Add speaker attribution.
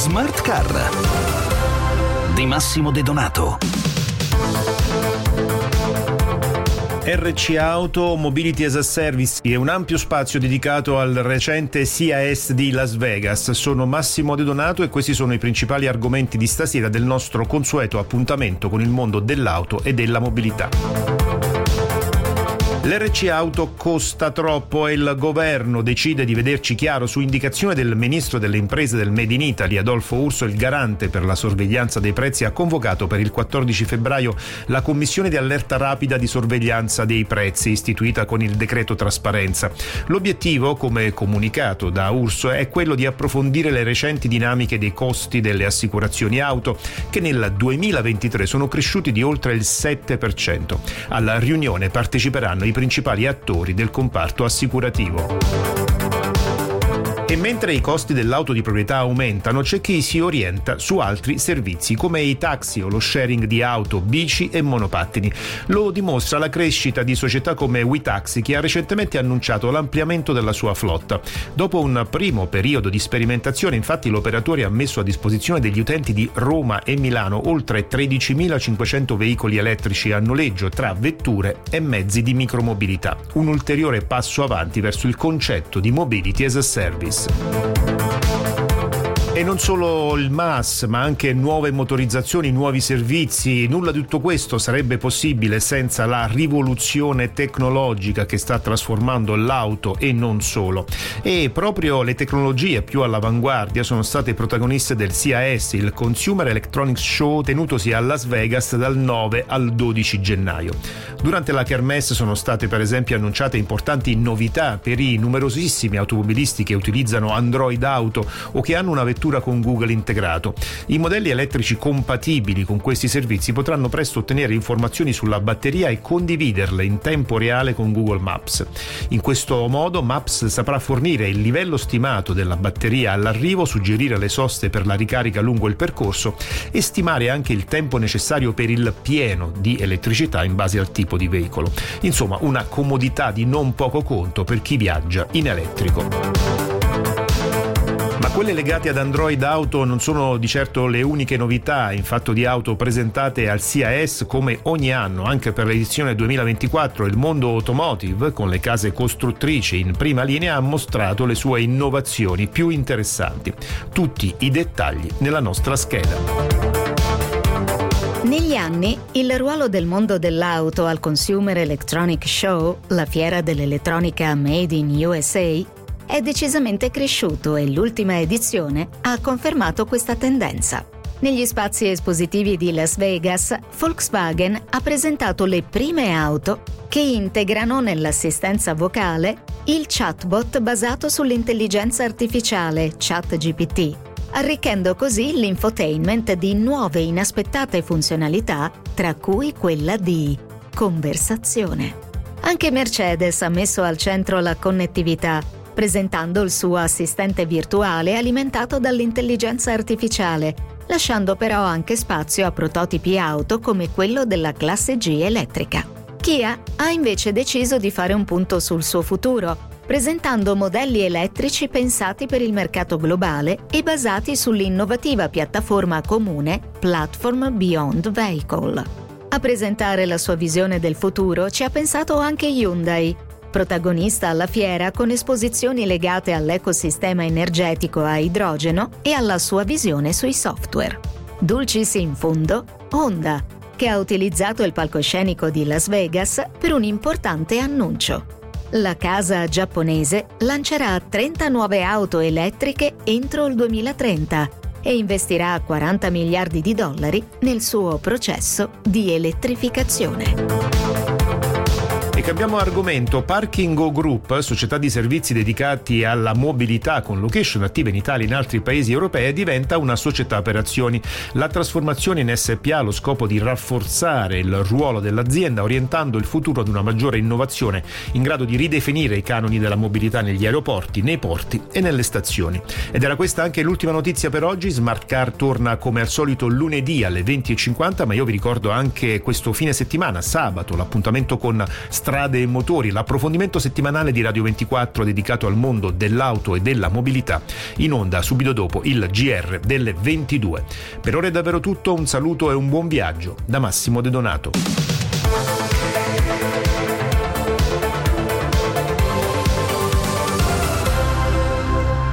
Speaker 1: Smart Car di Massimo De Donato.
Speaker 2: RC Auto Mobility as a Service è un ampio spazio dedicato al recente CAS di Las Vegas. Sono Massimo De Donato e questi sono i principali argomenti di stasera del nostro consueto appuntamento con il mondo dell'auto e della mobilità. L'RC Auto costa troppo e il governo decide di vederci chiaro su indicazione del ministro delle imprese del Made in Italy, Adolfo Urso, il garante per la sorveglianza dei prezzi, ha convocato per il 14 febbraio la commissione di allerta rapida di sorveglianza dei prezzi istituita con il decreto trasparenza. L'obiettivo, come comunicato da Urso, è quello di approfondire le recenti dinamiche dei costi delle assicurazioni auto che nel 2023 sono cresciuti di oltre il 7%. Alla riunione parteciperanno i principali attori del comparto assicurativo. E mentre i costi dell'auto di proprietà aumentano, c'è chi si orienta su altri servizi come i taxi o lo sharing di auto, bici e monopattini. Lo dimostra la crescita di società come WeTaxi che ha recentemente annunciato l'ampliamento della sua flotta. Dopo un primo periodo di sperimentazione, infatti, l'operatore ha messo a disposizione degli utenti di Roma e Milano oltre 13.500 veicoli elettrici a noleggio tra vetture e mezzi di micromobilità. Un ulteriore passo avanti verso il concetto di mobility as a service. Peace. E non solo il MAS, ma anche nuove motorizzazioni, nuovi servizi. Nulla di tutto questo sarebbe possibile senza la rivoluzione tecnologica che sta trasformando l'auto e non solo. E proprio le tecnologie più all'avanguardia sono state protagoniste del CAS, il Consumer Electronics Show tenutosi a Las Vegas dal 9 al 12 gennaio. Durante la Kermesse sono state per esempio annunciate importanti novità per i numerosissimi automobilisti che utilizzano Android Auto o che hanno una vettura addirittura con Google integrato. I modelli elettrici compatibili con questi servizi potranno presto ottenere informazioni sulla batteria e condividerle in tempo reale con Google Maps. In questo modo Maps saprà fornire il livello stimato della batteria all'arrivo, suggerire le soste per la ricarica lungo il percorso e stimare anche il tempo necessario per il pieno di elettricità in base al tipo di veicolo. Insomma, una comodità di non poco conto per chi viaggia in elettrico. Quelle legate ad Android Auto non sono di certo le uniche novità in fatto di auto presentate al CAS come ogni anno, anche per l'edizione 2024 il mondo automotive con le case costruttrici in prima linea ha mostrato le sue innovazioni più interessanti. Tutti i dettagli nella nostra scheda.
Speaker 3: Negli anni, il ruolo del mondo dell'auto al Consumer Electronic Show, la fiera dell'elettronica Made in USA, è decisamente cresciuto e l'ultima edizione ha confermato questa tendenza. Negli spazi espositivi di Las Vegas, Volkswagen ha presentato le prime auto che integrano nell'assistenza vocale il chatbot basato sull'intelligenza artificiale ChatGPT, arricchendo così l'infotainment di nuove inaspettate funzionalità, tra cui quella di conversazione. Anche Mercedes ha messo al centro la connettività presentando il suo assistente virtuale alimentato dall'intelligenza artificiale, lasciando però anche spazio a prototipi auto come quello della classe G elettrica. Kia ha invece deciso di fare un punto sul suo futuro, presentando modelli elettrici pensati per il mercato globale e basati sull'innovativa piattaforma comune Platform Beyond Vehicle. A presentare la sua visione del futuro ci ha pensato anche Hyundai, protagonista alla fiera con esposizioni legate all'ecosistema energetico a idrogeno e alla sua visione sui software. Dulcis in fondo, Honda, che ha utilizzato il palcoscenico di Las Vegas per un importante annuncio. La casa giapponese lancerà 30 nuove auto elettriche entro il 2030 e investirà 40 miliardi di dollari nel suo processo di elettrificazione.
Speaker 2: E cambiamo argomento. Parking Group, società di servizi dedicati alla mobilità con location attive in Italia e in altri paesi europei, diventa una società per azioni. La trasformazione in SPA ha lo scopo di rafforzare il ruolo dell'azienda orientando il futuro ad una maggiore innovazione in grado di ridefinire i canoni della mobilità negli aeroporti, nei porti e nelle stazioni. Ed era questa anche l'ultima notizia per oggi. Smart Car torna come al solito lunedì alle 20.50, ma io vi ricordo anche questo fine settimana, sabato, l'appuntamento con Stra strade e motori, l'approfondimento settimanale di Radio 24 dedicato al mondo dell'auto e della mobilità, in onda subito dopo il GR delle 22. Per ora è davvero tutto, un saluto e un buon viaggio da Massimo De Donato.